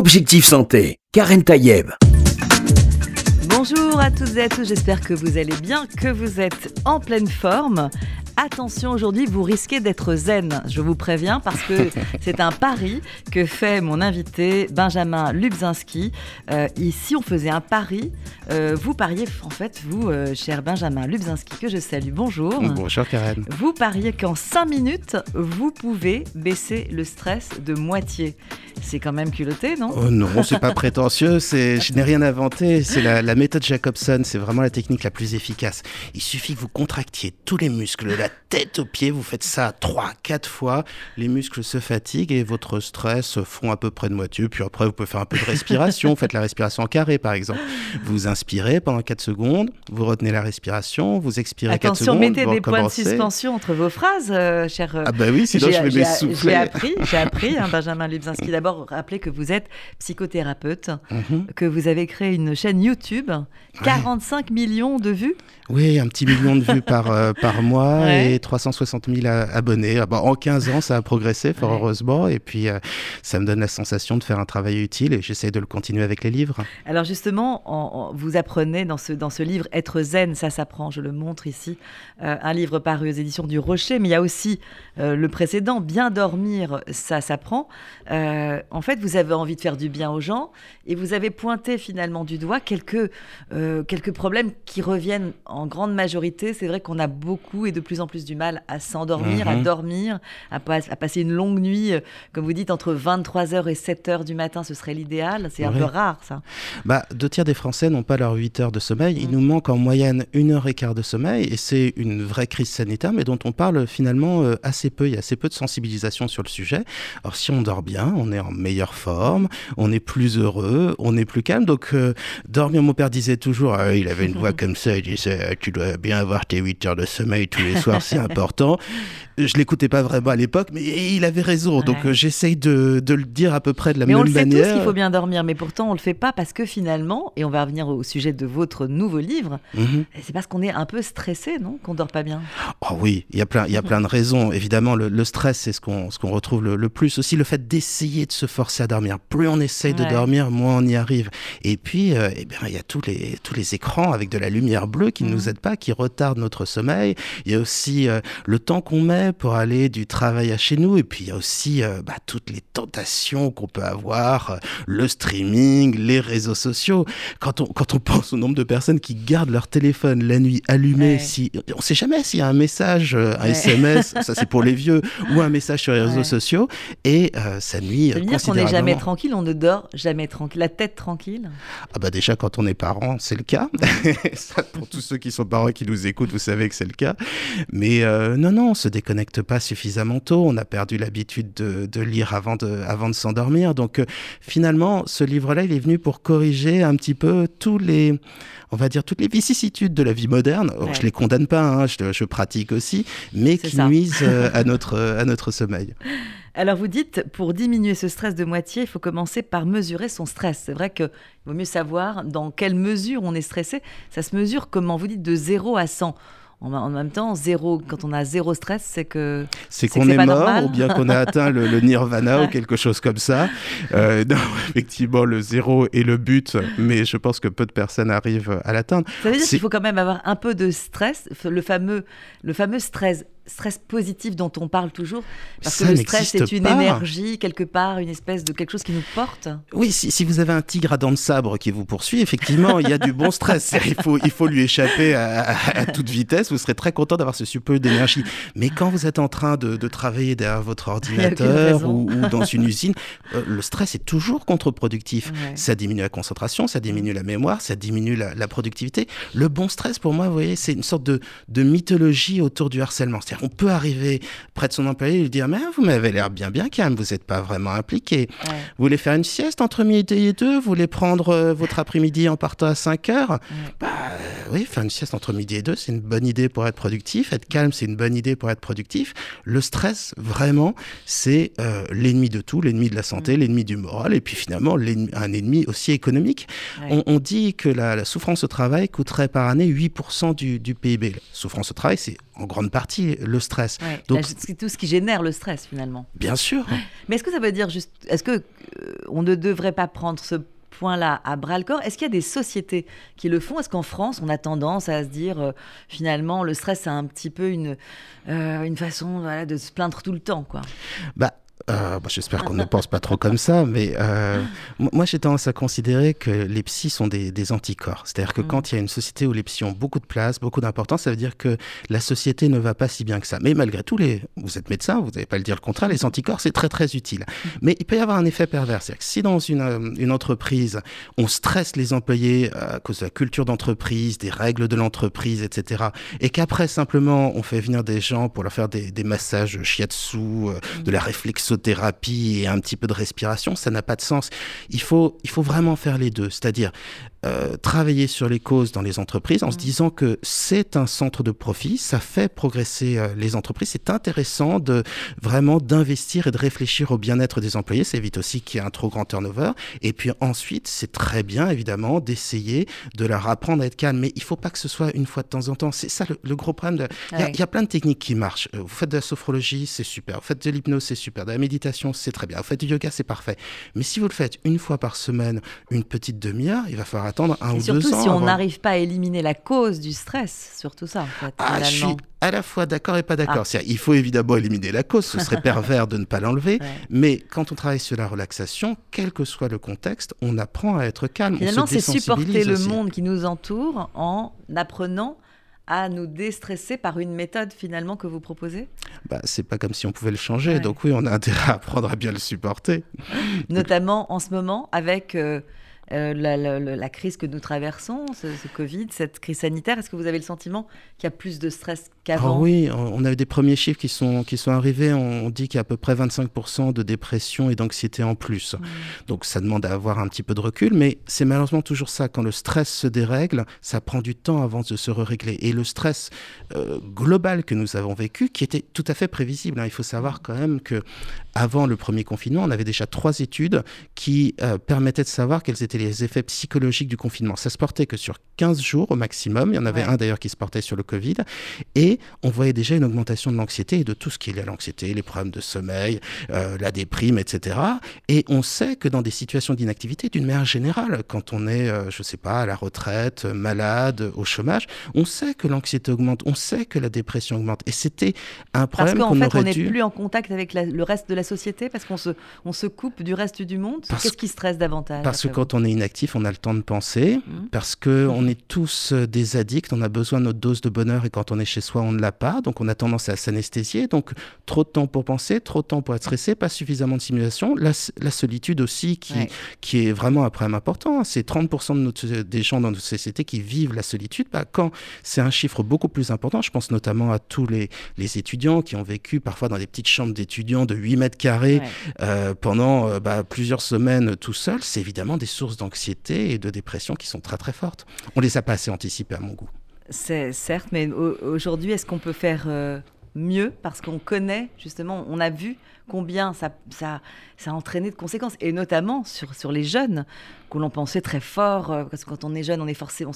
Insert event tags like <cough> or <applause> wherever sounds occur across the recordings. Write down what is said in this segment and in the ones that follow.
Objectif Santé, Karen Tayeb. Bonjour à toutes et à tous, j'espère que vous allez bien, que vous êtes en pleine forme. Attention, aujourd'hui, vous risquez d'être zen, je vous préviens, parce que <laughs> c'est un pari que fait mon invité Benjamin Lubzinski. Euh, ici, on faisait un pari. Euh, vous pariez, en fait, vous, euh, cher Benjamin Lubzinski, que je salue, bonjour. Bonjour Karen. Vous pariez qu'en 5 minutes, vous pouvez baisser le stress de moitié. C'est quand même culotté, non? Oh non, c'est pas <laughs> prétentieux, je n'ai rien inventé, c'est la, la méthode Jacobson, c'est vraiment la technique la plus efficace. Il suffit que vous contractiez tous les muscles, la tête aux pieds, vous faites ça 3 4 fois, les muscles se fatiguent et votre stress fond à peu près de moitié, puis après vous pouvez faire un peu de respiration, <laughs> faites la respiration en carré par exemple. Vous inspirez pendant 4 secondes, vous retenez la respiration, vous expirez 4 secondes, mettez des points de suspension entre vos phrases, euh, cher euh, Ah bah oui, sinon je vais m'essouffler. J'ai appris, j'ai appris hein, Benjamin Lubzinski d'abord rappelez que vous êtes psychothérapeute, mhm. que vous avez créé une chaîne YouTube, 45 millions de vues Oui, un petit million de vues par, euh, par <laughs> mois et 360 000 abonnés. Ah, bah, en 15 ans, ça a progressé, fort heureusement. Et puis, euh, ça me donne la sensation de faire un travail utile et j'essaie de le continuer avec les livres. Alors justement, vous apprenez dans ce, dans ce livre Être zen, ça s'apprend, je le montre ici, euh, un livre paru aux éditions du Rocher, mais il y a aussi le précédent, Bien dormir, ça s'apprend. en fait, vous avez envie de faire du bien aux gens et vous avez pointé finalement du doigt quelques, quelques problèmes qui reviennent en grande majorité. C'est vrai qu'on a beaucoup et de plus en plus du mal à s'endormir, à mhm. dormir, à, à, passer une longue nuit. Euh, comme vous dites, entre 23h et 7h du matin, ce serait l'idéal. C'est un peu rare, ça. Bah, deux tiers des Français n'ont pas leurs 8 heures de sommeil. Il mm. nous manque en moyenne une heure et quart de sommeil. Et c'est une vraie crise sanitaire, mais dont on parle finalement euh, assez peu. Il y a assez peu de sensibilisation sur le sujet. Alors, si on dort bien, on est en meilleure forme, on est plus heureux, on est plus calme. Donc, euh, dormir, mon père disait toujours, ah, il avait une voix <laughs> comme ça, il disait, tu dois bien avoir tes 8 heures de sommeil tous les soirs, c'est <laughs> important. Je l'écoutais pas vraiment à l'époque, mais il avait raison. Donc euh, j'essaye de, de, le dire à peu près de la mais même manière. Mais on le sait tous qu'il faut bien dormir, mais pourtant on le fait pas parce que finalement, et on va revenir au sujet de votre nouveau livre, mhm. c'est parce qu'on est un peu stressé, non, qu'on dort pas bien? Oh oui, il y a plein, il y a plein de raisons. <laughs> Évidemment, le, stress, c'est ce qu'on ce qu'on retrouve le, plus. Aussi le fait d'essayer de se forcer à dormir. Plus on essaye de dormir, moins on y arrive. Et puis, euh, eh bien, il y a tous les tous les écrans avec de la lumière bleue qui ne nous mhm. aident pas, qui retardent notre sommeil. Il y a aussi euh, le temps qu'on met pour aller du travail à chez nous. Et puis il y a aussi euh, bah, toutes les tentations qu'on peut avoir, euh, le streaming, les réseaux sociaux. Quand on, quand on <laughs> pense au nombre de personnes qui gardent leur téléphone la nuit allumé, si, on ne sait jamais s'il y a un message, un SMS, ça c'est pour les <laughs> vieux, ou un message sur les réseaux sociaux, et ça nuit. Ça veut dire qu'on n'est jamais tranquille, on ne dort jamais tranquille, la tête tranquille? Ah bah déjà quand on est c'est le cas. <laughs> ça, pour tous ceux qui sont parents et qui nous écoutent, vous savez que c'est le cas. Mais euh, non, non, on se déconnecte pas suffisamment tôt. On a perdu l'habitude de, lire avant de, avant de s'endormir. Donc euh, finalement, ce livre-là, il est venu pour corriger un petit peu tous les, on va dire, toutes les vicissitudes de la vie moderne. Je Je les condamne pas, hein, je, pratique aussi, mais qui nuisent euh, à, <laughs> notre, à notre sommeil. Alors vous dites, pour diminuer ce stress de moitié, il faut commencer par mesurer son stress. C'est vrai qu'il vaut mieux savoir dans quelle mesure on est stressé. Ça se mesure, comment vous dites, de 0 à 100 en, même temps, zéro, quand on a zéro stress, c'est que c'est qu'on est, mort ou bien qu'on a atteint le, nirvana ou <laughs> quelque chose comme ça. Euh, <laughs> effectivement, le zéro est le but, mais je pense que peu de personnes arrivent à l'atteindre. Ça veut dire qu'il faut quand même avoir un peu de stress, le fameux, le fameux stress stress positif dont on parle toujours Parce que le stress, c'est une énergie, quelque part, une espèce de quelque chose qui nous porte Oui, si, vous avez un tigre à dents de sabre qui vous poursuit, effectivement, il y a du bon stress. <laughs> Il faut, il faut lui échapper à, toute vitesse. Vous serez très content d'avoir ce super d'énergie. Mais quand vous êtes en train de, travailler derrière votre <laughs> ordinateur ou, dans une usine, euh, le stress est toujours contre-productif. Ça diminue la concentration, ça diminue la mémoire, ça diminue la, productivité. Le bon stress, pour moi, vous voyez, c'est une sorte de, de mythologie autour du harcèlement on peut arriver près de son employé et lui dire Mais vous m'avez l'air bien, bien calme, vous n'êtes pas vraiment impliqué. Vous voulez faire une sieste entre midi et deux? Vous voulez prendre euh, votre après-midi en partant à 5 heures? Bah, oui, faire une sieste entre midi et deux, c'est une bonne idée pour être productif. Être calme, c'est une bonne idée pour être productif. Le stress, vraiment, c'est euh, l'ennemi de tout, l'ennemi de la santé, mm. l'ennemi du moral, et puis finalement un ennemi aussi économique. On, dit que la, souffrance au travail coûterait par année 8% du, du PIB. La souffrance au travail, c'est en grande partie le stress. Donc c'est tout ce qui génère le stress finalement. Bien sûr. Mais est-ce que ça veut dire juste, est-ce que euh, on ne devrait pas prendre ce point-là à bras le corps Est-ce qu'il y a des sociétés qui le font? Est-ce qu'en France, on a tendance à se dire euh, finalement le stress c'est un petit peu une euh, une façon de se plaindre tout le temps quoi? Bah euh, bah, j'espère qu'on ne pense pas trop comme ça, mais euh, moi j'ai tendance à considérer que les psys sont des, anticorps. C'est-à-dire que mm. quand il y a une société où les psys ont beaucoup de place, beaucoup d'importance, ça veut dire que la société ne va pas si bien que ça. Mais malgré tout, les... vous êtes médecin, vous n'allez pas le dire le contraire, les anticorps c'est très très utile. Mm. Mais il peut y avoir un effet pervers. C'est-à-dire que si dans une, euh, une, entreprise, on stresse les employés à cause de la culture d'entreprise, des règles de l'entreprise, etc., et qu'après simplement on fait venir des gens pour leur faire des, des massages shiatsu, mm. de la réflexion thérapie et un petit peu de respiration, ça n'a pas de sens. Il faut, il faut vraiment faire les deux, c'est-à-dire euh, travailler sur les causes dans les entreprises en se disant que c'est un centre de profit, ça fait progresser euh, les entreprises. C'est intéressant de vraiment d'investir et de réfléchir au bien-être des employés. Ça évite aussi qu'il y ait un trop grand turnover. Et puis ensuite, c'est très bien évidemment d'essayer de leur apprendre à être calme. Mais il faut pas que ce soit une fois de temps en temps. C'est ça le, gros problème. Il y, a plein de techniques qui marchent. Euh, vous faites de la sophrologie, c'est super. Vous faites de l'hypnose, c'est super. De la méditation, c'est très bien. Vous faites du yoga, c'est parfait. Mais si vous le faites une fois par semaine, une petite demi-heure, il va falloir attendre un ou deux ans. Surtout si on n'arrive pas à éliminer la cause du stress, surtout ça. En fait, ah, je suis à la fois d'accord et pas d'accord. Ah. Il faut évidemment éliminer la cause, ce serait <laughs> pervers de ne pas l'enlever. Mais quand on travaille sur la relaxation, quel que soit le contexte, on apprend à être calme. Finalement, c'est supporter le monde qui nous entoure en apprenant à nous déstresser par une méthode finalement que vous proposez? Bah, C'est pas comme si on pouvait le changer. Donc oui, on a intérêt à apprendre à bien le supporter. Notamment en ce moment avec... Euh, euh, la, crise que nous traversons, ce, Covid, cette crise sanitaire Est-ce que vous avez le sentiment qu'il y a plus de stress qu'avant? Ah Oui, on a eu des premiers chiffres qui sont, qui sont arrivés. On dit qu'il y a à peu près 25% de dépression et d'anxiété en plus. Mmh. Donc ça demande à avoir un petit peu de recul, mais c'est malheureusement toujours ça. Quand le stress se dérègle, ça prend du temps avant de se régler. Et le stress euh, global que nous avons vécu, qui était tout à fait prévisible, hein. il faut savoir quand même que avant le premier confinement, on avait déjà trois études qui euh, permettaient de savoir quels étaient les effets psychologiques du confinement. Ça se portait que sur 15 jours au maximum. Il y en avait un d'ailleurs qui se portait sur le Covid. Et on voyait déjà une augmentation de l'anxiété et de tout ce qui est lié à l'anxiété, les problèmes de sommeil, euh, la déprime, etc. Et on sait que dans des situations d'inactivité, d'une manière générale, quand on est, euh, je ne sais pas, à la retraite, malade, au chômage, on sait que l'anxiété augmente, on sait que la dépression augmente. Et c'était un problème qu'on fait, on n'est plus en contact avec le reste de la société parce qu'on se, on se coupe du reste du monde? Qu'est-ce qui stresse davantage Parce que quand on est inactif, on a le temps de penser, mmh. parce que mmh. on est tous euh, des addicts, on a besoin de notre dose de bonheur et quand on est chez soi, on ne l'a pas, donc on a tendance à s'anesthésier. Donc trop de temps pour penser, trop de temps pour être stressé, pas suffisamment de simulation. La, solitude aussi, qui, qui est vraiment un problème important. Hein. C'est 30% de notre, des gens dans notre société qui vivent la solitude. Bah, quand c'est un chiffre beaucoup plus important, je pense notamment à tous les, les étudiants qui ont vécu parfois dans des petites chambres d'étudiants de 8 mètres carrés euh, pendant euh, bah, plusieurs semaines tout seul, c'est évidemment des sources d'anxiété et de dépression qui sont très très fortes. On les a pas assez anticipées à mon goût. C'est certes, mais aujourd'hui, est-ce qu'on peut faire euh, mieux? Parce qu'on connaît justement, on a vu combien ça, ça, ça a entraîné de conséquences, et notamment sur, sur les jeunes que l'on pensait très fort, euh, parce que quand on est jeune, on est forcé, on,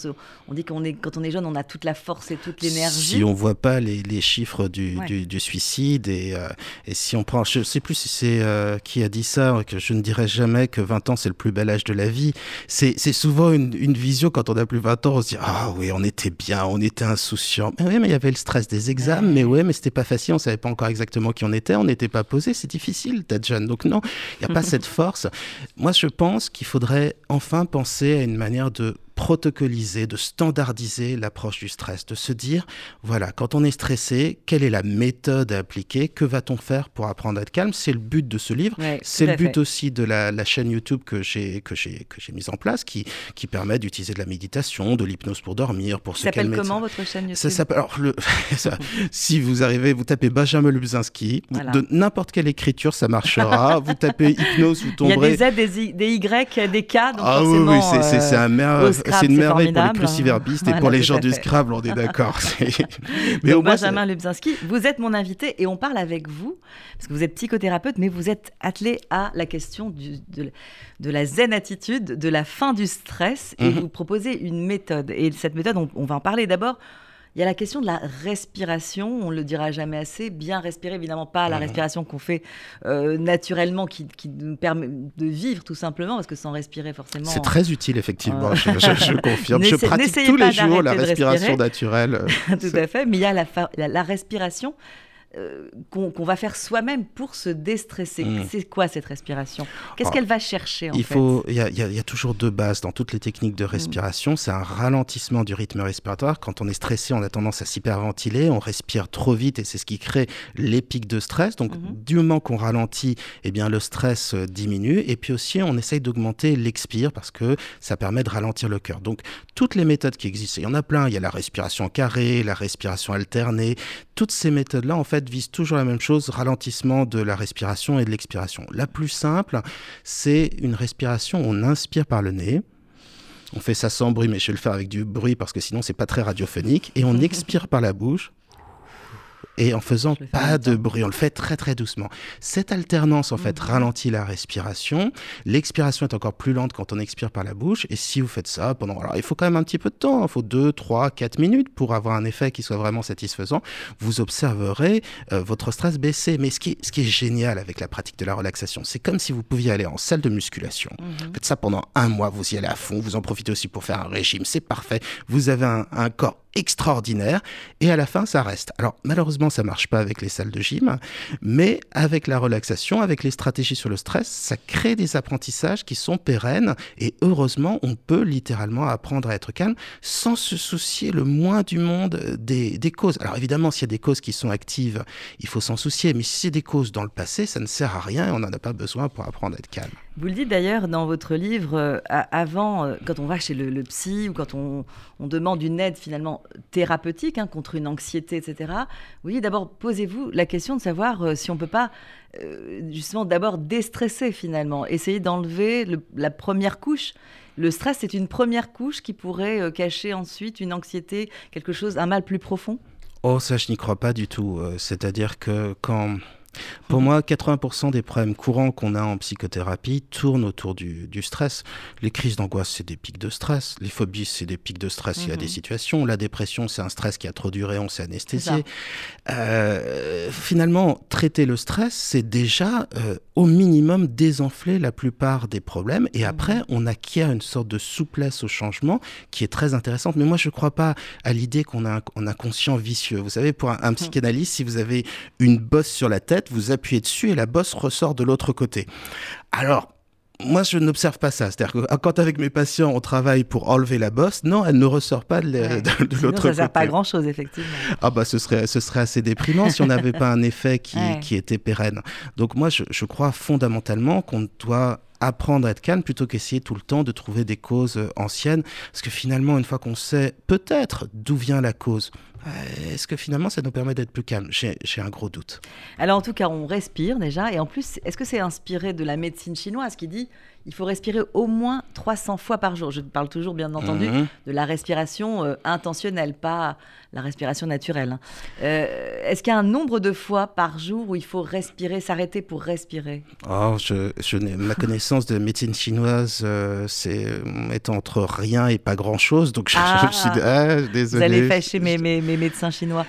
on dit qu'on est, quand on est jeune, on a toute la force et toute l'énergie. Si on voit pas les, les chiffres du, du, suicide, et, euh, et, si on prend, je sais plus si c'est euh, qui a dit ça, que je ne dirais jamais que 20 ans c'est le plus bel âge de la vie. C'est souvent une, une, vision quand on a plus de 20 ans, on se dit ah oui, on était bien, on était insouciant. Mais oui, mais il y avait le stress des examens, mais ouais, mais c'était pas facile, on savait pas encore exactement qui on était, on n'était pas posé, c'est difficile d'être jeune. Donc non, il n'y a pas <laughs> cette force. Moi, je pense qu'il faudrait enfin penser à une manière de protocoliser, de standardiser l'approche du stress, de se dire, voilà, quand on est stressé, quelle est la méthode à appliquer, que va-t-on faire pour apprendre à être calme? C'est le but de ce livre, c'est le but aussi de la, chaîne YouTube que j'ai que j'ai que j'ai mise en place, qui qui permet d'utiliser de la méditation, de l'hypnose pour dormir, pour se calmer. Ça s'appelle comment votre chaîne YouTube? ça alors, le, <laughs> <laughs> si vous arrivez, vous tapez Benjamin Lubzinski, de n'importe quelle écriture, ça marchera. <laughs> vous tapez hypnose, vous tomberez. Il y a des Z, des, Y, des K, donc ah oui, oui, c'est un merveilleux c'est une merveille pour les cruciverbistes et pour les gens du Scrabble, on est d'accord. <laughs> mais au Benjamin Lubzinski, vous êtes mon invité et on parle avec vous, parce que vous êtes psychothérapeute, mais vous êtes attelé à la question du, de, de, la zen attitude, de la fin du stress, et mhm. vous proposez une méthode. Et cette méthode, on va en parler d'abord. Il y a la question de la respiration, on ne le dira jamais assez. Bien respirer, évidemment pas la mmh. respiration qu'on fait euh, naturellement, qui, nous permet de vivre tout simplement, parce que sans respirer, forcément. C'est très utile, effectivement, euh, je, <laughs> confirme. je pratique tous les jours la respiration naturelle. <laughs> tout à fait, mais il y a la, la respiration euh, qu'on va faire soi-même pour se déstresser. Hmm. C'est quoi cette respiration? Qu'est-ce ah, qu'elle va chercher en il faut, Il y, a toujours deux bases dans toutes les techniques de hmm. respiration. C'est un ralentissement du rythme respiratoire. Quand on est stressé, on a tendance à s'hyperventiler, on respire trop vite et c'est ce qui crée les pics de stress. Donc hmm. du moment qu'on ralentit, eh bien le stress euh, diminue. Et puis aussi, on essaye d'augmenter l'expire parce que ça permet de ralentir le cœur. Donc toutes les méthodes qui existent, il y en a plein. Il y a la respiration carrée, la respiration alternée. Toutes ces méthodes-là, en fait, vise toujours la même chose, ralentissement de la respiration et de l'expiration. La plus simple, c'est une respiration, on inspire par le nez. On fait ça sans bruit, mais je vais le faire avec du bruit parce que sinon c'est pas très radiophonique. Et on <laughs> expire par la bouche et en faisant pas de bruit. On le fait très très doucement. Cette alternance en fait mhm. ralentit la respiration. L'expiration est encore plus lente quand on expire par la bouche. Et si vous faites ça pendant, alors il faut quand même un petit peu de temps. Il faut 2, 3, 4 minutes pour avoir un effet qui soit vraiment satisfaisant. Vous observerez euh, votre stress baisser. Mais ce qui, est, ce qui est génial avec la pratique de la relaxation, c'est comme si vous pouviez aller en salle de musculation. Mhm. Faites ça pendant un mois. Vous y allez à fond. Vous en profitez aussi pour faire un régime. C'est parfait. Vous avez un, un corps extraordinaire et à la fin ça reste. Alors malheureusement ça marche pas avec les salles de gym, mais avec la relaxation, avec les stratégies sur le stress, ça crée des apprentissages qui sont pérennes et heureusement on peut littéralement apprendre à être calme sans se soucier le moins du monde des, des causes. Alors évidemment s'il y a des causes qui sont actives, il faut s'en soucier, mais si c'est des causes dans le passé, ça ne sert à rien et on n'en a pas besoin pour apprendre à être calme. Vous le dites d'ailleurs dans votre livre, euh, avant, euh, quand on va chez le, psy ou quand on, demande une aide finalement thérapeutique hein, contre une anxiété, etc., dites d'abord, posez-vous la question de savoir euh, si on ne peut pas justement d'abord déstresser finalement, essayer d'enlever la première couche. Le stress, c'est une première couche qui pourrait cacher ensuite une anxiété, quelque chose, un mal plus profond? Oh, ça, je n'y crois pas du tout. C'est-à-dire que quand pour moi, 80% des problèmes courants qu'on a en psychothérapie tournent autour du, stress. Les crises d'angoisse, c'est des pics de stress. Les phobies, c'est des pics de stress. Il y a des mhm. situations. La dépression, c'est un stress qui a trop duré, on s'est anesthésié. Euh, finalement, traiter le stress, c'est déjà euh, au minimum désenfler la plupart des problèmes. Et après, mhm. on acquiert une sorte de souplesse au changement qui est très intéressante. Mais moi, je ne crois pas à l'idée qu'on a un inconscient vicieux. Vous savez, pour un, un mhm. psychanalyste, si vous avez une bosse sur la tête, vous appuyez dessus et la bosse ressort de l'autre côté. Alors, moi, je n'observe pas ça. C'est-à-dire que quand avec mes patients, on travaille pour enlever la bosse, non, elle ne ressort pas de, <laughs> l'autre côté. Ça sert pas grand-chose, effectivement. Ah bah, ce serait, ce serait assez déprimant si on n'avait pas un effet qui, qui était pérenne. Donc moi, je, je crois fondamentalement qu'on doit apprendre à être calme plutôt qu'essayer tout le temps de trouver des causes anciennes. Parce que finalement, une fois qu'on sait peut-être d'où vient la cause, euh, est-ce que finalement ça nous permet d'être plus calme? J'ai un gros doute. Alors en tout cas, on respire déjà. Et en plus, est-ce que c'est inspiré de la médecine chinoise qui dit il faut respirer au moins 300 fois par jour. Je parle toujours, bien entendu, mhm. de la respiration euh, intentionnelle, pas la respiration naturelle. Hein. Euh, est-ce qu'il y a un nombre de fois par jour où il faut respirer, s'arrêter pour respirer? Oh, je, je ma connaissance de médecine chinoise, c'est est entre rien et pas grand-chose. Donc je, ah, suis ah, désolé. Vous allez fâcher mes, mes, mes médecins chinois.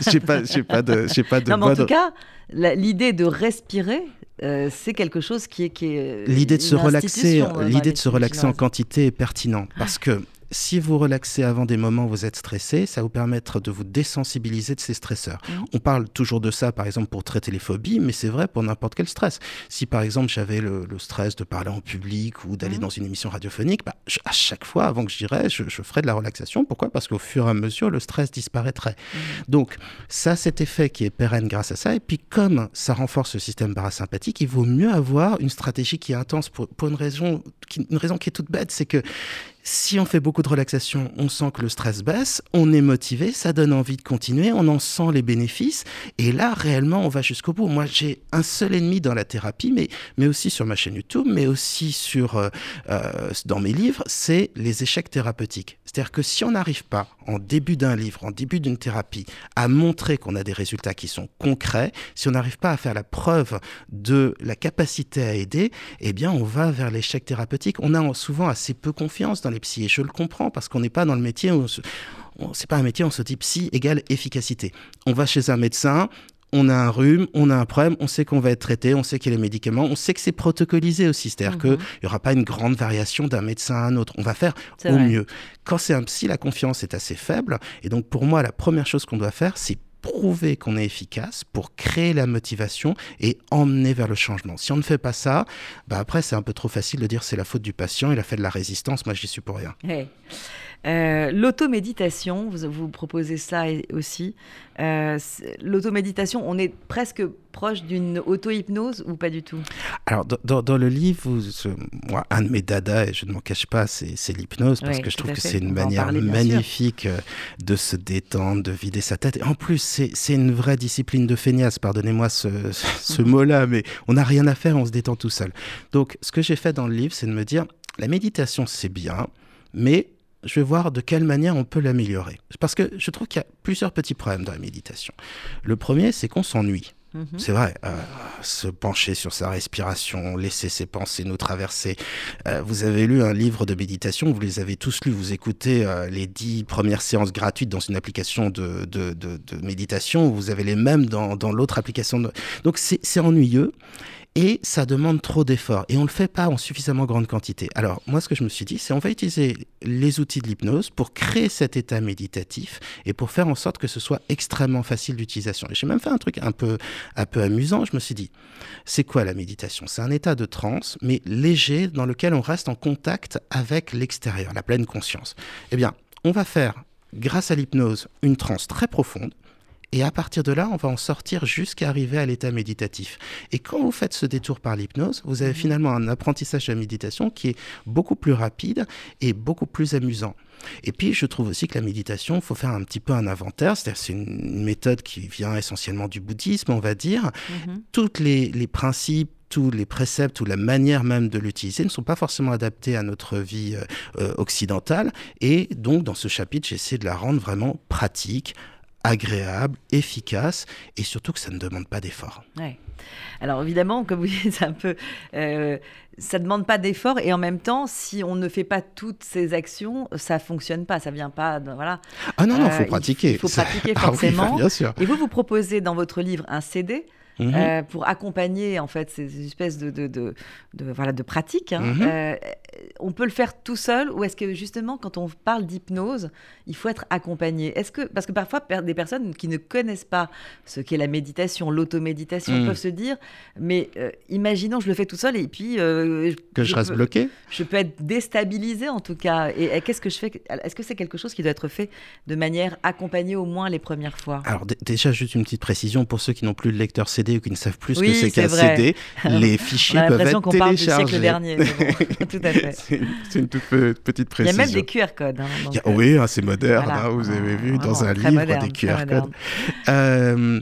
Je n'ai pas, pas de, pas de. Non, mais en tout cas, l'idée de respirer, euh, c'est quelque chose qui est, qui est l'idée de se relaxer, l'idée de se relaxer en quantité est pertinente parce que si vous relaxez avant des moments où vous êtes stressé, ça va vous permettre de vous désensibiliser de ces stresseurs. Mmh. On parle toujours de ça, par exemple, pour traiter les phobies, mais c'est vrai pour n'importe quel stress. Si, par exemple, j'avais le, stress de parler en public ou d'aller mmh. dans une émission radiophonique, bah, à chaque fois, avant que je dirais, je, ferais de la relaxation. Pourquoi? Parce qu'au fur et à mesure, le stress disparaîtrait. Mmh. Donc, ça, cet effet qui est pérenne grâce à ça. Et puis, comme ça renforce le système parasympathique, il vaut mieux avoir une stratégie qui est intense pour, une, raison, une raison qui est toute bête, c'est que si on fait beaucoup de relaxation, on sent que le stress baisse, on est motivé, ça donne envie de continuer, on en sent les bénéfices. Et là, réellement, on va jusqu'au bout. Moi, j'ai un seul ennemi dans la thérapie, mais, mais aussi sur ma chaîne YouTube, mais aussi sur, euh, euh, dans mes livres, c'est les échecs thérapeutiques. C'est-à-dire que si on n'arrive pas, en début d'un livre, en début d'une thérapie, à montrer qu'on a des résultats qui sont concrets, si on n'arrive pas à faire la preuve de la capacité à aider, eh bien, on va vers l'échec thérapeutique. On a souvent assez peu confiance dans les. Et je le comprends parce qu'on n'est pas dans le métier où c'est pas un métier, on se dit psy égale efficacité. On va chez un médecin, on a un rhume, on a un problème, on sait qu'on va être traité, on sait qu'il y a les médicaments, on sait que c'est protocolisé aussi. C'est-à-dire qu'il mhm. n'y aura pas une grande variation d'un médecin à un autre. On va faire au mieux. Quand c'est un psy, la confiance est assez faible. Et donc, pour moi, la première chose qu'on doit faire, c'est prouver qu'on est efficace pour créer la motivation et emmener vers le changement. Si on ne fait pas ça, bah après c'est un peu trop facile de dire c'est la faute du patient, il a fait de la résistance, moi j'y suis pour rien. Euh, l'automéditation, vous, vous proposez ça aussi. Euh, l'automéditation, on est presque proche d'une auto-hypnose ou pas du tout? Alors, dans, le livre, moi, un de mes dadas, et je ne m'en cache pas, c'est l'hypnose, parce que je trouve que c'est une manière magnifique euh, de se détendre, de vider sa tête. Et en plus, c'est une vraie discipline de feignasse, pardonnez-moi ce, ce <laughs> mot-là, mais on n'a rien à faire, on se détend tout seul. Donc, ce que j'ai fait dans le livre, c'est de me dire, la méditation, c'est bien, mais je vais voir de quelle manière on peut l'améliorer. Parce que je trouve qu'il y a plusieurs petits problèmes dans la méditation. Le premier, c'est qu'on s'ennuie. Mhm. C'est vrai, euh, se pencher sur sa respiration, laisser ses pensées nous traverser. Euh, vous avez lu un livre de méditation, vous les avez tous lus, vous écoutez euh, les dix premières séances gratuites dans une application de, de, de, de méditation, vous avez les mêmes dans, dans l'autre application. Donc c'est ennuyeux et ça demande trop d'efforts et on ne le fait pas en suffisamment grande quantité. Alors moi ce que je me suis dit c'est on va utiliser les outils de l'hypnose pour créer cet état méditatif et pour faire en sorte que ce soit extrêmement facile d'utilisation. Et j'ai même fait un truc un peu un peu amusant, je me suis dit c'est quoi la méditation? C'est un état de transe mais léger dans lequel on reste en contact avec l'extérieur, la pleine conscience. Eh bien, on va faire grâce à l'hypnose une transe très profonde et à partir de là, on va en sortir jusqu'à arriver à l'état méditatif. Et quand vous faites ce détour par l'hypnose, vous avez mhm. finalement un apprentissage de la méditation qui est beaucoup plus rapide et beaucoup plus amusant. Et puis, je trouve aussi que la méditation, il faut faire un petit peu un inventaire. C'est-à-dire, c'est une méthode qui vient essentiellement du bouddhisme, on va dire. Mhm. Toutes les, les principes, tous les préceptes ou la manière même de l'utiliser ne sont pas forcément adaptés à notre vie euh, euh, occidentale. Et donc, dans ce chapitre, j'essaie de la rendre vraiment pratique, agréable, efficace et surtout que ça ne demande pas d'effort. Ouais. Alors évidemment, comme vous <laughs> dites, un peu, euh, ça ne demande pas d'effort et en même temps, si on ne fait pas toutes ces actions, ça fonctionne pas, ça vient pas, voilà. Ah non non, il faut <laughs> pratiquer. Il faut pratiquer ah forcément. bien sûr. Et vous vous proposez dans votre livre un CD Mhm. Euh, pour accompagner en fait ces espèces de, de, de, de voilà, de pratiques. Hein. Mhm. Euh, on peut le faire tout seul ou est-ce que justement quand on parle d'hypnose, il faut être accompagné? Est-ce que parce que parfois des personnes qui ne connaissent pas ce qu'est la méditation, l'automéditation mhm. peuvent se dire mais euh, imaginons je le fais tout seul et puis que je, reste bloqué? Je peux être déstabilisé en tout cas. Et, qu'est-ce que je fais Est-ce que c'est quelque chose qui doit être fait de manière accompagnée au moins les premières fois? Alors déjà juste une petite précision pour ceux qui n'ont plus de lecteur CD ou qui ne savent plus ce que c'est qu'un <laughs> CD, les fichiers peuvent être téléchargés. dernier. <laughs> <laughs> Tout à fait. c'est une toute petite précision. Il y a même des QR codes. Hein, oui, hein, c'est moderne. Hein, vous avez vu dans un livre des QR codes. Euh,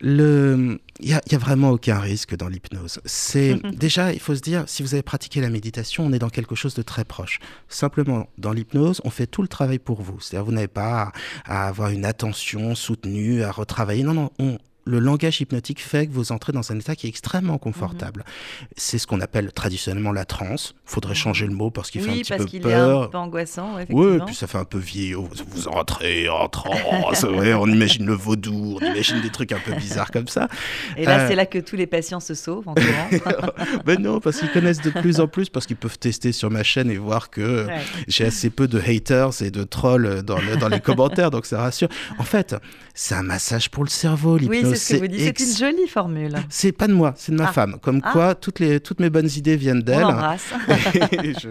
le il n'y a, a, vraiment aucun risque dans l'hypnose. C'est déjà, il faut se dire, si vous avez pratiqué la méditation, on est dans quelque chose de très proche. Simplement, dans l'hypnose, on fait tout le travail pour vous. C'est-à-dire, vous n'avez pas à, à, avoir une attention soutenue, à retravailler. Non, non, on, le langage hypnotique fait que vous entrez dans un état qui est extrêmement confortable. Mhm. C'est ce qu'on appelle traditionnellement la transe. Il faudrait mhm. changer le mot parce qu'il fait un petit peu peur. Oui, parce qu'il est un peu angoissant, effectivement. Oui, puis ça fait un peu vieillot. Vous entrez en transe, on imagine le vaudou, on imagine des trucs un peu bizarres comme ça. Et là, euh, c'est là que tous les patients se sauvent en <laughs> ben non, parce qu'ils connaissent de plus en plus, parce qu'ils peuvent tester sur ma chaîne et voir que j'ai assez peu de haters et de trolls dans, dans les commentaires, donc ça rassure. En fait, c'est un massage pour le cerveau, l'hypnose c'est ce que vous dites. C'est une jolie formule. C'est pas de moi, c'est de ma Ah. femme. Comme Ah. quoi, toutes, les, toutes mes bonnes idées viennent On d'elle. l'embrasse. <laughs> Et je-.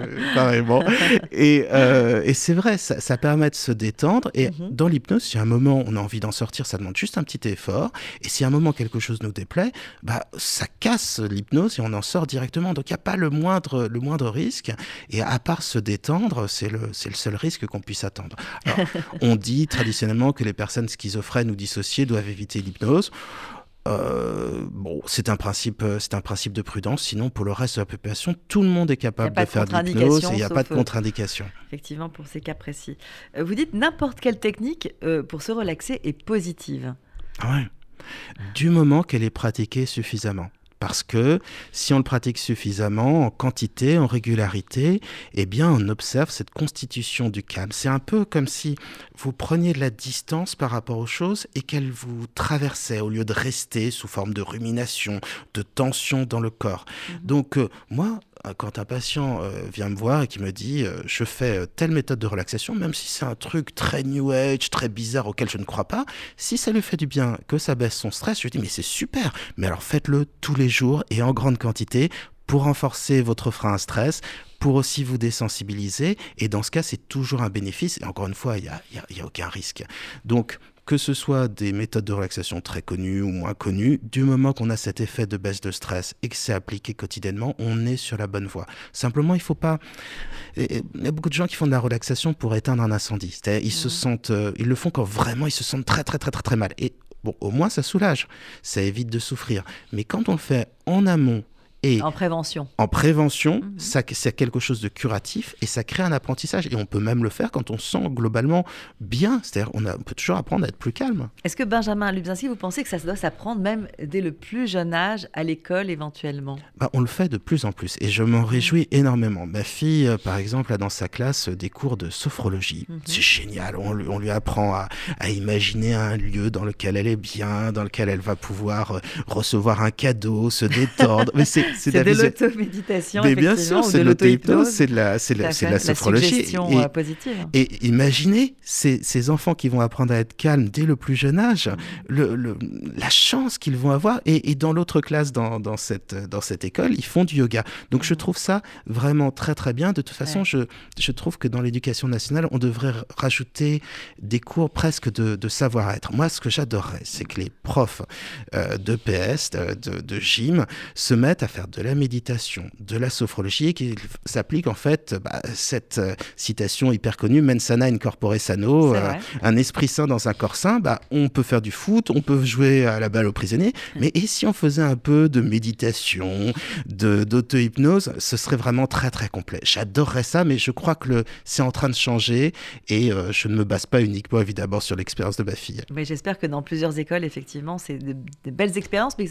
Et, euh, et c'est vrai, ça, ça permet de se détendre. Et Mhm. dans l'hypnose, si à un moment on a envie d'en sortir, ça demande juste un petit effort. Et si à un moment quelque chose nous déplaît, bah, ça casse l'hypnose et on en sort directement. Donc il n'y a pas le moindre, le moindre risque. Et à part se détendre, c'est le, le seul risque qu'on puisse attendre. Alors, <laughs> on dit traditionnellement que les personnes schizophrènes ou dissociées doivent éviter l'hypnose. Euh, bon, c'est un principe, euh, c'est un principe de prudence. Sinon, pour le reste de la population, tout le monde est capable de de faire de l'hypnose et il n'y a pas de euh, contre-indication. Effectivement, pour ces cas précis. Vous dites n'importe quelle technique euh, pour se relaxer est positive. Ah Ouais. Du moment qu'elle est pratiquée suffisamment. Parce que si on le pratique suffisamment, en quantité, en régularité, eh bien, on observe cette constitution du calme. C'est un peu comme si vous preniez de la distance par rapport aux choses et qu'elles vous traversaient au lieu de rester sous forme de rumination, de tension dans le corps. Donc, euh, moi, quand un patient euh, vient me voir et qui me dit euh, je fais euh, telle méthode de relaxation, même si c'est un truc très new age, très bizarre auquel je ne crois pas, si ça lui fait du bien, que ça baisse son stress, je dis mais c'est super, mais alors faites-le tous les jours et en grande quantité pour renforcer votre frein à stress, pour aussi vous désensibiliser. Et dans ce cas, c'est toujours un bénéfice. Et encore une fois, il n'y a, y a aucun risque. Donc, que ce soit des méthodes de relaxation très connues ou moins connues, du moment qu'on a cet effet de baisse de stress et que c'est appliqué quotidiennement, on est sur la bonne voie. Simplement, il faut pas. Il y a beaucoup de gens qui font de la relaxation pour éteindre un incendie. C'est-à-dire, ils se sentent, euh, ils le font quand vraiment ils se sentent très très très très très mal. Et bon, au moins ça soulage, ça évite de souffrir. Mais quand on le fait en amont et En prévention. en prévention, Mhm. ça, c'est quelque chose de curatif et ça crée un apprentissage. Et on peut même le faire quand on se sent globalement bien. C'est-à-dire, on, peut toujours apprendre à être plus calme. Est-ce que Benjamin Lubzinski, vous pensez que ça doit s'apprendre même dès le plus jeune âge, à l'école éventuellement? Bah, on le fait de plus en plus et je m'en réjouis énormément. Ma fille, euh, par exemple, a dans sa classe euh, des cours de sophrologie. Mhm. C'est génial. On, lui- on lui apprend à, à imaginer un lieu dans lequel elle est bien, dans lequel elle va pouvoir euh, recevoir un cadeau, se détendre. <laughs> Mais c'est c'est de l'automéditation, Mais bien sûr, c'est de l'auto-hypnose, c'est de la, c'est la, fait. la sophrologie. Et- euh, positive. Et imaginez ces, ces enfants qui vont apprendre à être calmes dès le plus jeune âge, le, le- la chance qu'ils vont avoir. Et, et dans l'autre classe, dans, dans, cette, dans cette école, ils font du yoga. Donc je trouve ça vraiment très très bien. De toute façon, Ouais. je, je trouve que dans l'éducation nationale, on devrait rajouter des cours presque de, de savoir-être. Moi, ce que j'adorerais, c'est que les profs euh, de PS, de gym, se mettent à faire de la méditation, de la sophrologie, et qu'ils s'appliquent en fait bah, cette euh, citation hyper connue, mens sana in corpore sano, euh, un esprit sain dans un corps sain, bah, on peut faire du foot, on peut jouer à la balle aux prisonniers, mais et si on faisait un peu de méditation, de d'auto-hypnose, ce serait vraiment très très complet. J'adorerais ça, mais je crois que c'est en train de changer et euh, je ne me base pas uniquement évidemment sur l'expérience de ma fille. Mais j'espère que dans plusieurs écoles, effectivement, c'est de, de belles expériences, mais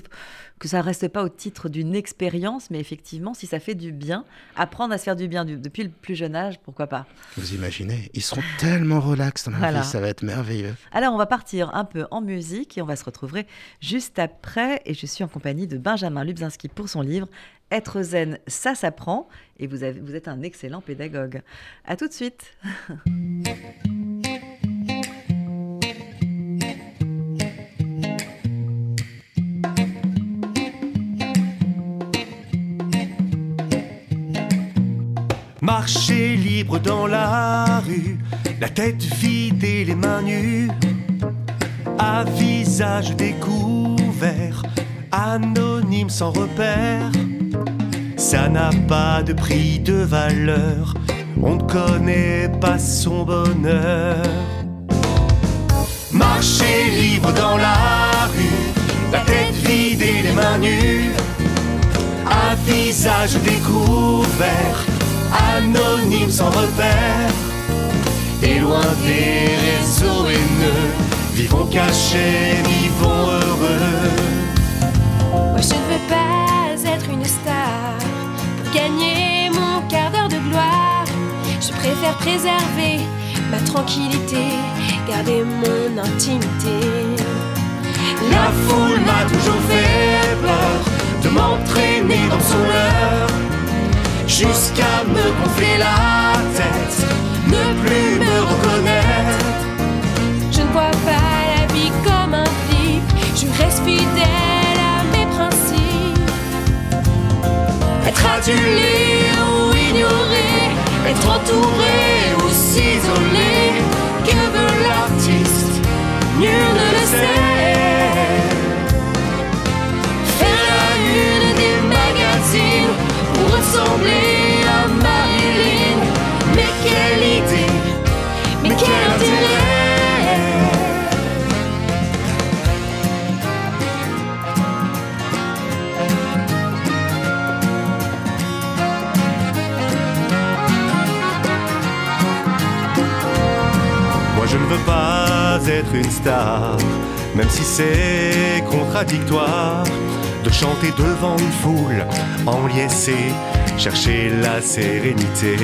que ça ne reste pas au titre d'une expérience, mais effectivement, si ça fait du bien, apprendre à se faire du bien du- depuis le plus jeune âge, pourquoi pas. Vous imaginez, ils seront tellement relax dans la Voilà. vie, ça va être merveilleux. Alors, on va partir un peu en musique et on va se retrouver juste après. Et je suis en compagnie de Benjamin Lubzinski pour son livre Être zen, ça s'apprend. Et vous, avez- vous êtes un excellent pédagogue. À tout de suite. <laughs> Marcher libre dans la rue, la tête vide et les mains nues, à visage découvert, anonyme sans repère. Ça n'a pas de prix de valeur, on ne connaît pas son bonheur. Marcher libre dans la rue, la tête vide et les mains nues, à visage découvert, anonyme sans repère, et loin des réseaux haineux, vivons cachés, vivons heureux. Moi je ne veux pas être une star pour gagner mon quart d'heure de gloire. Je préfère préserver ma tranquillité, garder mon intimité. La foule m'a toujours fait peur de m'entraîner dans son leurre, jusqu'à me gonfler la tête, ne plus me reconnaître. Je ne vois pas la vie comme un clip, je reste fidèle à mes principes. Être adulé ou ignoré, être entouré ou s'isoler, que veut l'artiste, nul ne le sait. Ressembler à Marilyn. Mais quelle idée, mais quel intérêt Moi je ne veux pas être une star, même si c'est contradictoire de chanter devant une foule enliessée, chercher la sérénité.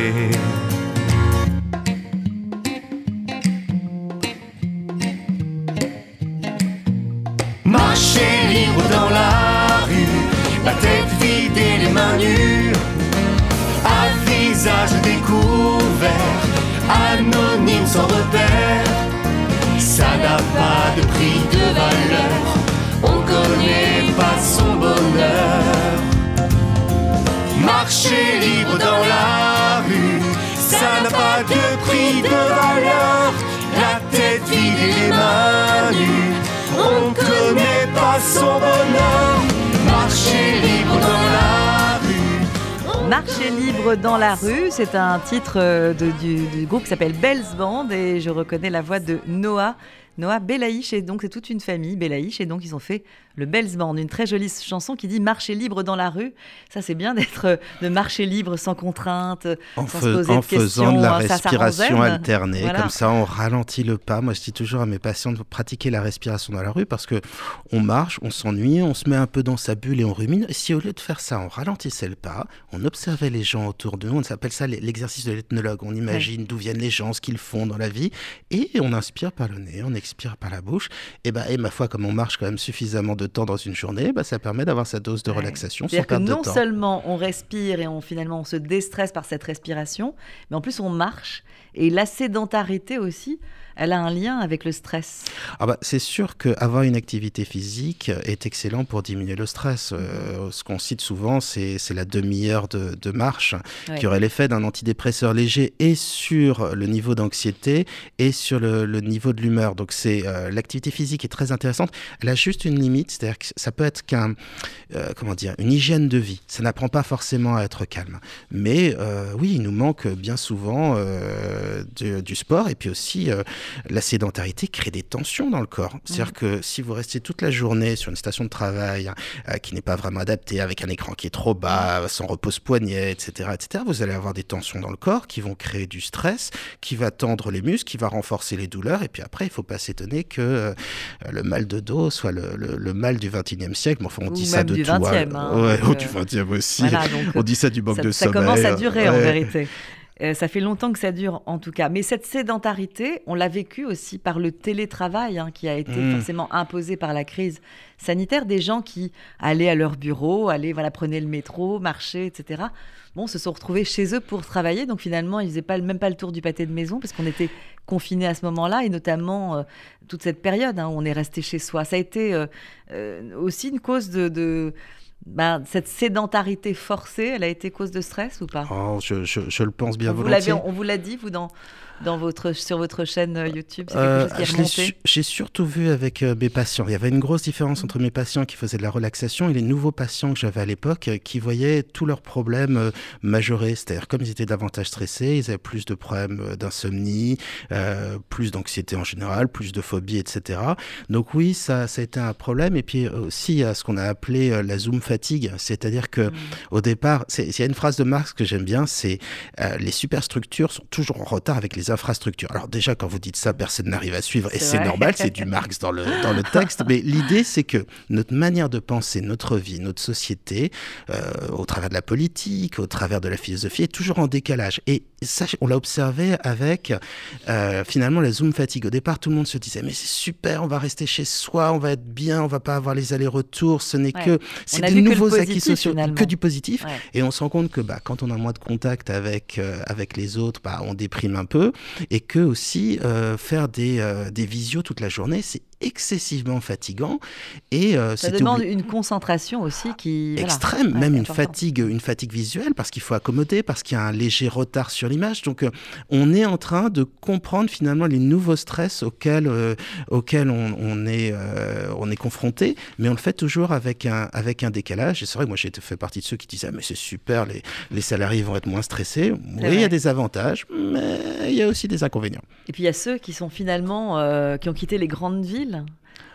La tête vide. Marcher libre dans la rue. Marcher libre dans la rue, c'est un titre euh, du groupe qui s'appelle Bells Band et je reconnais la voix de Noah. Noah Belaïch et donc c'est toute une famille Belaïch et donc ils ont fait le Bells Band, une très jolie chanson qui dit marcher libre dans la rue. Ça c'est bien d'être euh, de marcher libre sans contrainte, En, sans se poser en de questions. faisant de la hein, respiration alternée, Voilà. comme ça on ralentit le pas. Moi je dis toujours à mes patients de pratiquer la respiration dans la rue parce que on marche, on s'ennuie, on se met un peu dans sa bulle et on rumine. Et si au lieu de faire ça, on ralentissait le pas, on observait les gens autour de nous, on s'appelle ça l'exercice de l'ethnologue. On imagine d'où viennent les gens, ce qu'ils font dans la vie, et on inspire par le nez, on expire par la bouche. Et ben, et ma foi, comme on marche quand même suffisamment de temps dans une journée, bah, ça permet d'avoir sa dose de Ouais. relaxation sans C'est-à-dire que perdre de non temps. seulement on respire et on finalement on se déstresse par cette respiration, mais en plus on marche. Et la sédentarité aussi, elle a un lien avec le stress. Ah bah, c'est sûr qu'avoir une activité physique est excellent pour diminuer le stress. Euh, ce qu'on cite souvent, c'est la demi-heure de, de marche Ouais. qui aurait l'effet d'un antidépresseur léger et sur le niveau d'anxiété et sur le, le niveau de l'humeur. Donc c'est euh, l'activité physique est très intéressante. Elle a juste une limite, c'est-à-dire que ça peut être qu'un euh, comment dire une hygiène de vie. Ça n'apprend pas forcément à être calme. Mais oui, il nous manque bien souvent du, du sport et puis aussi la sédentarité crée des tensions dans le corps. C'est-à-dire que si vous restez toute la journée sur une station de travail euh, qui n'est pas vraiment adaptée, avec un écran qui est trop bas, sans repose-poignet, etc., etc., vous allez avoir des tensions dans le corps qui vont créer du stress, qui va tendre les muscles, qui va renforcer les douleurs. Et puis après, il ne faut pas s'étonner que euh, le mal de dos soit le, le- le mal du 21e siècle. Mais enfin, on Ou dit ça de du tout. hein. 20e, hein, ouais, donc, ou euh, du 20e aussi. Voilà, donc, on dit ça du manque ça, de ça sommeil. commence à durer en Ouais. vérité. Euh, ça fait longtemps que ça dure en tout cas. Mais cette sédentarité, on l'a vécu aussi par le télétravail hein, qui a été Mm. forcément imposé par la crise sanitaire. Des gens qui allaient à leur bureau, allaient, voilà, prenaient le métro, marchaient, etc. Bon, se sont retrouvés chez eux pour travailler. Donc finalement, ils faisaient pas, même pas le tour du pâté de maison parce qu'on était confinés à ce moment-là et notamment euh, toute cette période hein, où on est resté chez soi. Ça a été euh, euh, aussi une cause de... de ben, cette sédentarité forcée, elle a été cause de stress ou pas? Oh, je, je- je le pense bien vous, volontiers. on vous l'a dit, vous, dans, dans votre, sur votre chaîne euh, YouTube quelque Euh, chose qui est J'ai surtout vu avec euh, mes patients. Il y avait une grosse différence entre mes patients qui faisaient de la relaxation et les nouveaux patients que j'avais à l'époque qui voyaient tous leurs problèmes euh, majorés. C'est-à-dire, comme ils étaient davantage stressés, ils avaient plus de problèmes d'insomnie, plus d'anxiété en général, plus de phobie, etc. Donc oui, ça, ça a été un problème. Et puis aussi, il y a ce qu'on a appelé la zoom fatigue. C'est-à-dire que Mm. au départ, il y a une phrase de Marx que j'aime bien, c'est les superstructures sont toujours en retard avec les infrastructures. Alors déjà, quand vous dites ça, personne n'arrive à suivre et C'est normal, c'est du <laughs> Marx dans le, dans le texte. Mais l'idée, c'est que notre manière de penser notre vie, notre société, euh, au travers de la politique, au travers de la philosophie, est toujours en décalage. Et ça, on l'a observé avec euh, finalement la zoom fatigue. Au départ, tout le monde se disait mais c'est super, on va rester chez soi, on va être bien, on va pas avoir les allers-retours. Ce n'est Ouais. que c'est des nouveaux acquis sociaux, finalement. que du positif. Ouais. Et on se rend compte que bah, quand on a moins de contact avec, euh, avec les autres, bah, on déprime un peu. Et que aussi, euh, faire des, euh, des visios toute la journée, c'est excessivement fatigant. Et euh, ça demande une concentration aussi qui extrême, même une fatigue, une fatigue visuelle parce qu'il faut accommoder, parce qu'il y a un léger retard sur l'image. Donc, euh, on est en train de comprendre finalement les nouveaux stress auxquels, euh, auxquels on, est, on est confronté, mais on le fait toujours avec un, avec un décalage. Et c'est vrai que moi, j'ai fait partie de ceux qui disaient, ah, mais c'est super, les, les salariés vont être moins stressés. Oui, il y a des avantages, mais il y a aussi des inconvénients. Et puis, il y a ceux qui sont finalement, qui ont quitté les grandes villes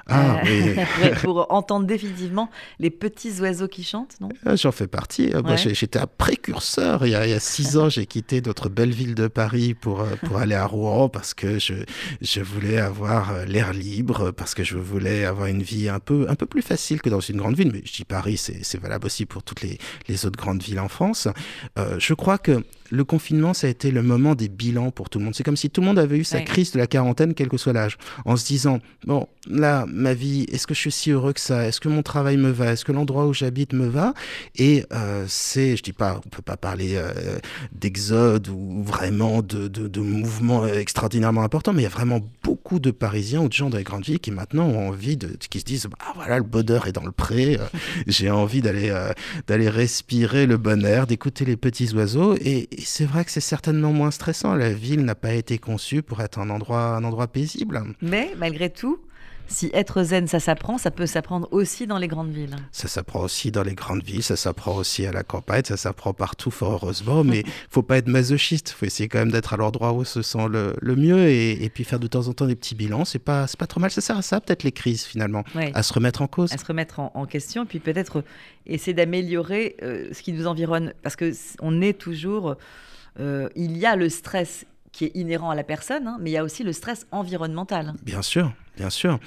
ah, euh, oui. <laughs> pour entendre définitivement les petits oiseaux qui chantent, non? Ah, J'en fais partie. Euh, moi, j'étais un précurseur. Il y a, six <laughs> ans, j'ai quitté notre belle ville de Paris pour, euh, pour aller à Rouen parce que je, je voulais avoir l'air libre, parce que je voulais avoir une vie un peu, un peu plus facile que dans une grande ville. Mais je dis Paris, c'est valable aussi pour toutes les, les autres grandes villes en France. je crois que le confinement, ça a été le moment des bilans pour tout le monde. C'est comme si tout le monde avait eu sa crise de la quarantaine, quel que soit l'âge, en se disant, bon, là, ma vie, est-ce que je suis si heureux que ça? Est-ce que mon travail me va? Est-ce que l'endroit où j'habite me va? Et euh, c'est, je dis pas, on peut pas parler euh, d'exode ou vraiment de, de, mouvements extraordinairement importants, mais il y a vraiment beaucoup de Parisiens ou de gens dans les grandes villes qui maintenant ont envie de, qui se disent, ah voilà, le bonheur est dans le pré, euh, <laughs> j'ai envie d'aller d'aller respirer le bon air, d'écouter les petits oiseaux et c'est vrai que c'est certainement moins stressant. La ville n'a pas été conçue pour être un endroit, un endroit paisible. Mais malgré tout, si être zen, ça s'apprend, ça peut s'apprendre aussi dans les grandes villes. Ça s'apprend aussi dans les grandes villes, ça s'apprend aussi à la campagne, ça s'apprend partout, fort heureusement. Mais il <laughs> faut pas être masochiste, il faut essayer quand même d'être à l'endroit où on se sent le, mieux et, puis faire de temps en temps des petits bilans. C'est pas, pas trop mal. Ça sert à ça, peut-être les crises finalement, à se remettre en cause. À se remettre en, question, puis peut-être essayer d'améliorer euh, ce qui nous environne. Parce qu'on est toujours. Euh, il y a le stress qui est inhérent à la personne, hein, mais il y a aussi le stress environnemental. Bien sûr, bien sûr.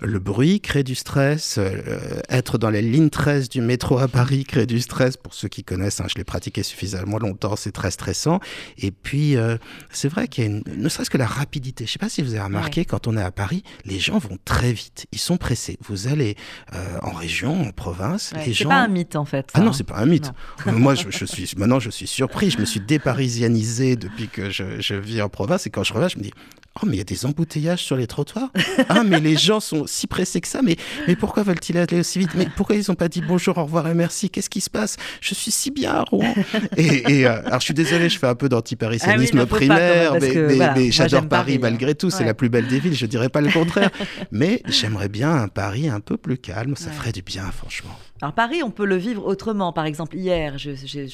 Le bruit crée du stress. Euh, être dans les lignes 13 du métro à Paris crée du stress. Pour ceux qui connaissent, hein, je l'ai pratiqué suffisamment longtemps, c'est très stressant. Et puis, euh, c'est vrai qu'il y a une, ne serait-ce que la rapidité. Je ne sais pas si vous avez remarqué, quand on est à Paris, les gens vont très vite. Ils sont pressés. Vous allez euh, en région, en province, les gens. C'est pas un mythe en fait. Ah non, c'est pas un mythe. Moi, je, je, suis maintenant, je suis surpris. Je me suis déparisianisé depuis que je, je vis en province. Et quand je reviens, je me dis, Oh, mais il y a des embouteillages sur les trottoirs. Ah, mais les gens sont si pressés que ça. Mais, mais pourquoi veulent-ils aller aussi vite? Mais pourquoi ils n'ont pas dit bonjour, au revoir et merci? Qu'est-ce qui se passe? Je suis si bien à Rouen. Et, euh, alors, je suis désolé, je fais un peu d'antiparisianisme ah primaire, mais, j'adore Paris, malgré tout. C'est la plus belle des villes, je dirais pas le contraire. <laughs> mais j'aimerais bien un Paris un peu plus calme. Ça ferait du bien, franchement. Alors Paris, on peut le vivre autrement. Par exemple, hier, je,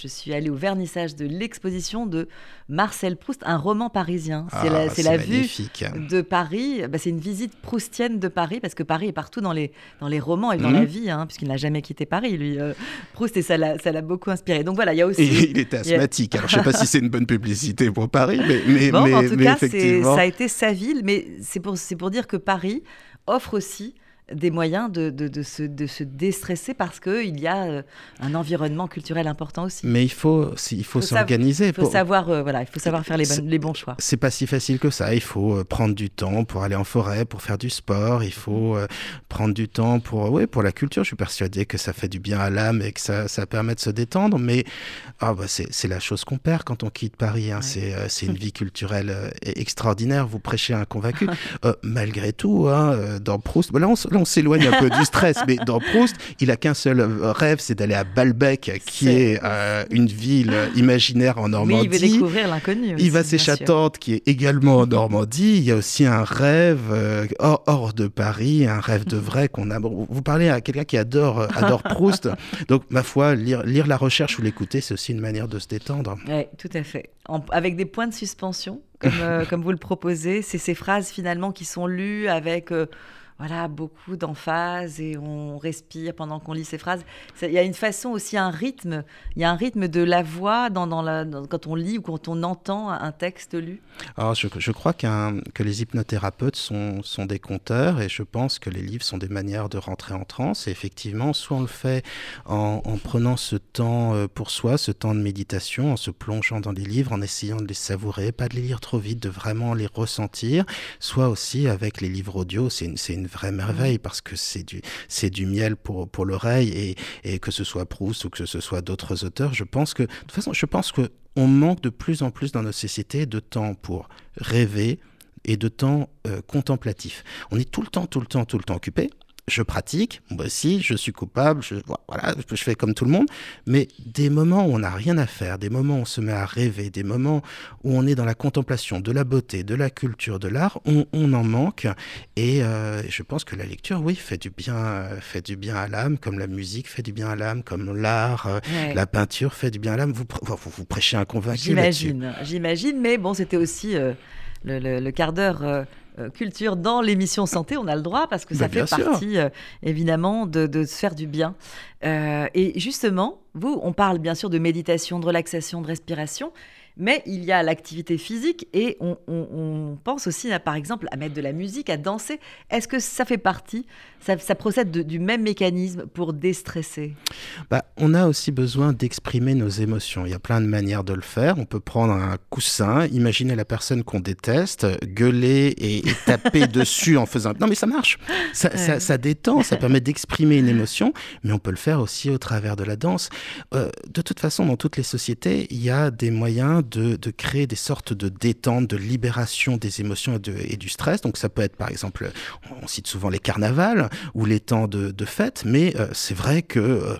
suis allée au vernissage de l'exposition de Marcel Proust, un roman parisien. C'est la, ah, la vue de Paris. Bah, c'est une visite proustienne de Paris, parce que Paris est partout dans les, dans les romans et dans la mhm. vie, hein, puisqu'il n'a jamais quitté Paris, lui. Euh, Proust, et ça l'a beaucoup inspiré. Donc voilà, il y a aussi... Et il était asthmatique. Alors je ne sais pas si c'est une bonne publicité pour Paris, mais, mais, bon, mais en tout cas, ça a été sa ville, mais c'est pour, pour dire que Paris offre aussi des moyens de, de, se, de se déstresser parce qu'il y a euh, un environnement culturel important aussi. Mais il faut, il faut, s'organiser. Il faut, savoir, euh, voilà, il faut savoir faire les, les bons choix. C'est pas si facile que ça. Il faut euh, prendre du temps pour aller en forêt, pour faire du sport. Il faut prendre du temps pour, ouais, pour la culture. Je suis persuadé que ça fait du bien à l'âme et que ça, ça permet de se détendre. Mais ah, bah, c'est la chose qu'on perd quand on quitte Paris. Hein. C'est une vie culturelle extraordinaire. Vous prêchez un convaincu. <laughs> malgré tout, hein, dans Proust, bah, là, on, on s'éloigne un peu du stress, mais dans Proust, il a qu'un seul rêve, c'est d'aller à Balbec, qui est, euh, une ville imaginaire en Normandie. il veut découvrir l'inconnu. Il va chez Chatante, qui est également en Normandie. Il y a aussi un rêve euh, hors, de Paris, un rêve de vrai qu'on a. Vous parlez à quelqu'un qui adore, euh, adore <laughs> Proust. Donc, ma foi, lire, lire la recherche ou l'écouter, c'est aussi une manière de se détendre. Oui, tout à fait. avec des points de suspension, comme, <laughs> comme vous le proposez. C'est ces phrases finalement qui sont lues avec voilà, beaucoup d'emphase et on respire pendant qu'on lit ces phrases. Il y a une façon aussi, un rythme. Il y a un rythme de la voix quand on lit ou quand on entend un texte lu. Alors, je, crois que les hypnothérapeutes sont, des conteurs et je pense que les livres sont des manières de rentrer en transe. Et effectivement, soit on le fait en, en prenant ce temps euh, pour soi, ce temps de méditation, en se plongeant dans les livres, en essayant de les savourer, pas de les lire trop vite, de vraiment les ressentir, soit aussi avec les livres audio. C'est vraie merveille parce que c'est du, c'est du miel pour, pour l'oreille et, et que ce soit Proust ou que ce soit d'autres auteurs. Je pense que, de toute façon, je pense que on manque de plus en plus dans nos sociétés de temps pour rêver, et de temps euh, contemplatif. On est tout le temps, tout le temps, tout le temps occupé je pratique, moi aussi, je suis coupable, je, voilà, je fais comme tout le monde, mais des moments où on n'a rien à faire, des moments où on se met à rêver, des moments où on est dans la contemplation de la beauté, de la culture, de l'art, on, en manque. Et euh, je pense que la lecture, oui, fait du bien, fait du bien à l'âme, comme la musique fait du bien à l'âme, comme l'art, euh, la peinture fait du bien à l'âme. Vous, vous, prêchez un convaincu. J'imagine, j'imagine, mais bon, c'était aussi euh, le, quart d'heure euh, culture dans l'émission santé, on a le droit parce que ça fait partie euh, évidemment de, se faire du bien. Euh, et justement, vous, on parle bien sûr de méditation, de relaxation, de respiration, mais il y a l'activité physique et on, pense aussi, par exemple, à mettre de la musique, à danser. Est-ce que ça fait partie, ça, procède du même mécanisme pour déstresser? Bah, On a aussi besoin d'exprimer nos émotions. Il y a plein de manières de le faire. On peut prendre un coussin, imaginer la personne qu'on déteste, gueuler et, taper <laughs> dessus en faisant... Non mais ça marche, ça, ça, détend, ça permet d'exprimer une émotion, mais on peut le faire aussi au travers de la danse. Euh, de toute façon, dans toutes les sociétés, il y a des moyens de, créer des sortes de détente, de libération des émotions et, du stress. Donc ça peut être par exemple, on cite souvent les carnavals ou les temps de, fête, mais euh, c'est vrai que...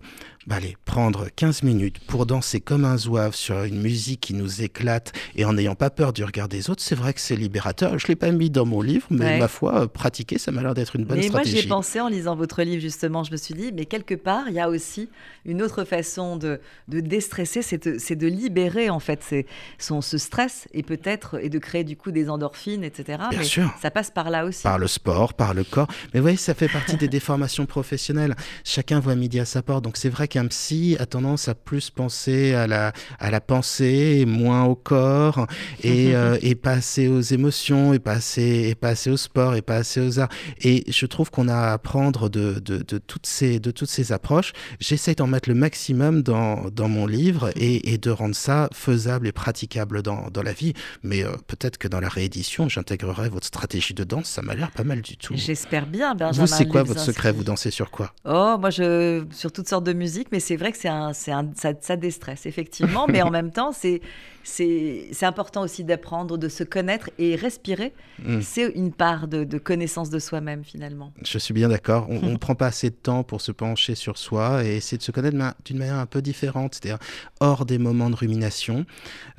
Bah, allez, prendre 15 minutes pour danser comme un zouave sur une musique qui nous éclate et en n'ayant pas peur du regard des autres, c'est vrai que c'est libérateur. Je ne l'ai pas mis dans mon livre, mais ma foi, euh, pratiquer, ça m'a l'air d'être une bonne stratégie. Moi, j'y ai pensé en lisant votre livre, justement. Je me suis dit, mais quelque part, il y a aussi une autre façon de, de déstresser, c'est de, de, libérer, en fait, son, ce stress et peut-être, et de créer du coup des endorphines, etc. Bien sûr. Ça passe par là aussi. Par le sport, par le corps. Mais vous voyez, ça fait partie des <laughs> déformations professionnelles. Chacun voit midi à sa porte. Donc c'est vrai qu'il qu'un psy a tendance à plus penser à la, à la pensée, et moins au corps, et, <laughs> euh, et pas assez aux émotions, et pas assez, et pas assez au sport, et pas assez aux arts. Et je trouve qu'on a à apprendre de, de, de, toutes, ces, de toutes ces approches. J'essaie d'en mettre le maximum dans, dans mon livre et, et, de rendre ça faisable et praticable dans, dans la vie. Mais euh, peut-être que dans la réédition, j'intégrerai votre stratégie de danse. Ça m'a l'air pas mal du tout. J'espère bien, Benjamin. Vous, c'est quoi votre secret? Vous dansez sur quoi? Oh, moi, je, sur toutes sortes de musique, mais c'est vrai que c'est un, un, ça, ça déstresse, effectivement. mais en <laughs> même temps, c'est c'est important aussi d'apprendre, de se connaître et respirer. Mm. C'est une part de, connaissance de soi-même finalement. Je suis bien d'accord. On ne <laughs> prend pas assez de temps pour se pencher sur soi et essayer de se connaître d'une manière un peu différente, c'est-à-dire hors des moments de rumination.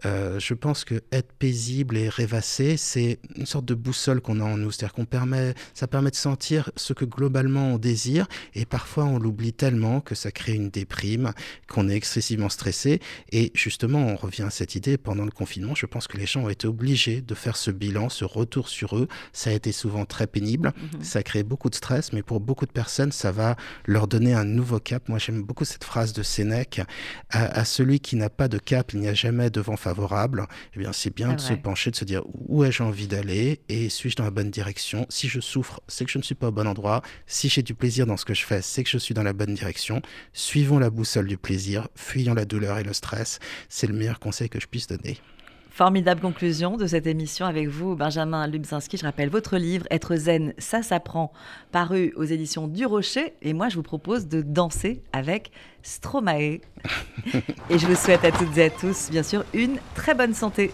Euh, je pense que être paisible et rêvasser, c'est une sorte de boussole qu'on a en nous. C'est-à-dire qu'on permet, ça permet de sentir ce que globalement on désire et parfois on l'oublie tellement que ça crée une déprime, qu'on est excessivement stressé. Et justement, on revient à cette idée pendant le confinement, je pense que les gens ont été obligés de faire ce bilan, ce retour sur eux. Ça a été souvent très pénible, mhm. ça a créé beaucoup de stress, mais pour beaucoup de personnes, ça va leur donner un nouveau cap. Moi, j'aime beaucoup cette phrase de Sénèque à, celui qui n'a pas de cap, il n'y a jamais de vent favorable. Eh bien, c'est bien de se pencher, de se dire où ai-je envie d'aller et suis-je dans la bonne direction? Si je souffre, c'est que je ne suis pas au bon endroit. Si j'ai du plaisir dans ce que je fais, c'est que je suis dans la bonne direction. Suivons la boussole du plaisir, fuyons la douleur et le stress. C'est le meilleur conseil que je puisse Formidable conclusion de cette émission avec vous, Benjamin Lubzinski. Je rappelle votre livre Être zen, ça s'apprend, paru aux éditions du Rocher. Et moi, je vous propose de danser avec Stromae. <laughs> et je vous souhaite à toutes et à tous, bien sûr, une très bonne santé.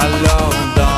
Alors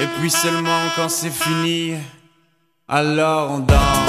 Et puis seulement quand c'est fini, alors on danse.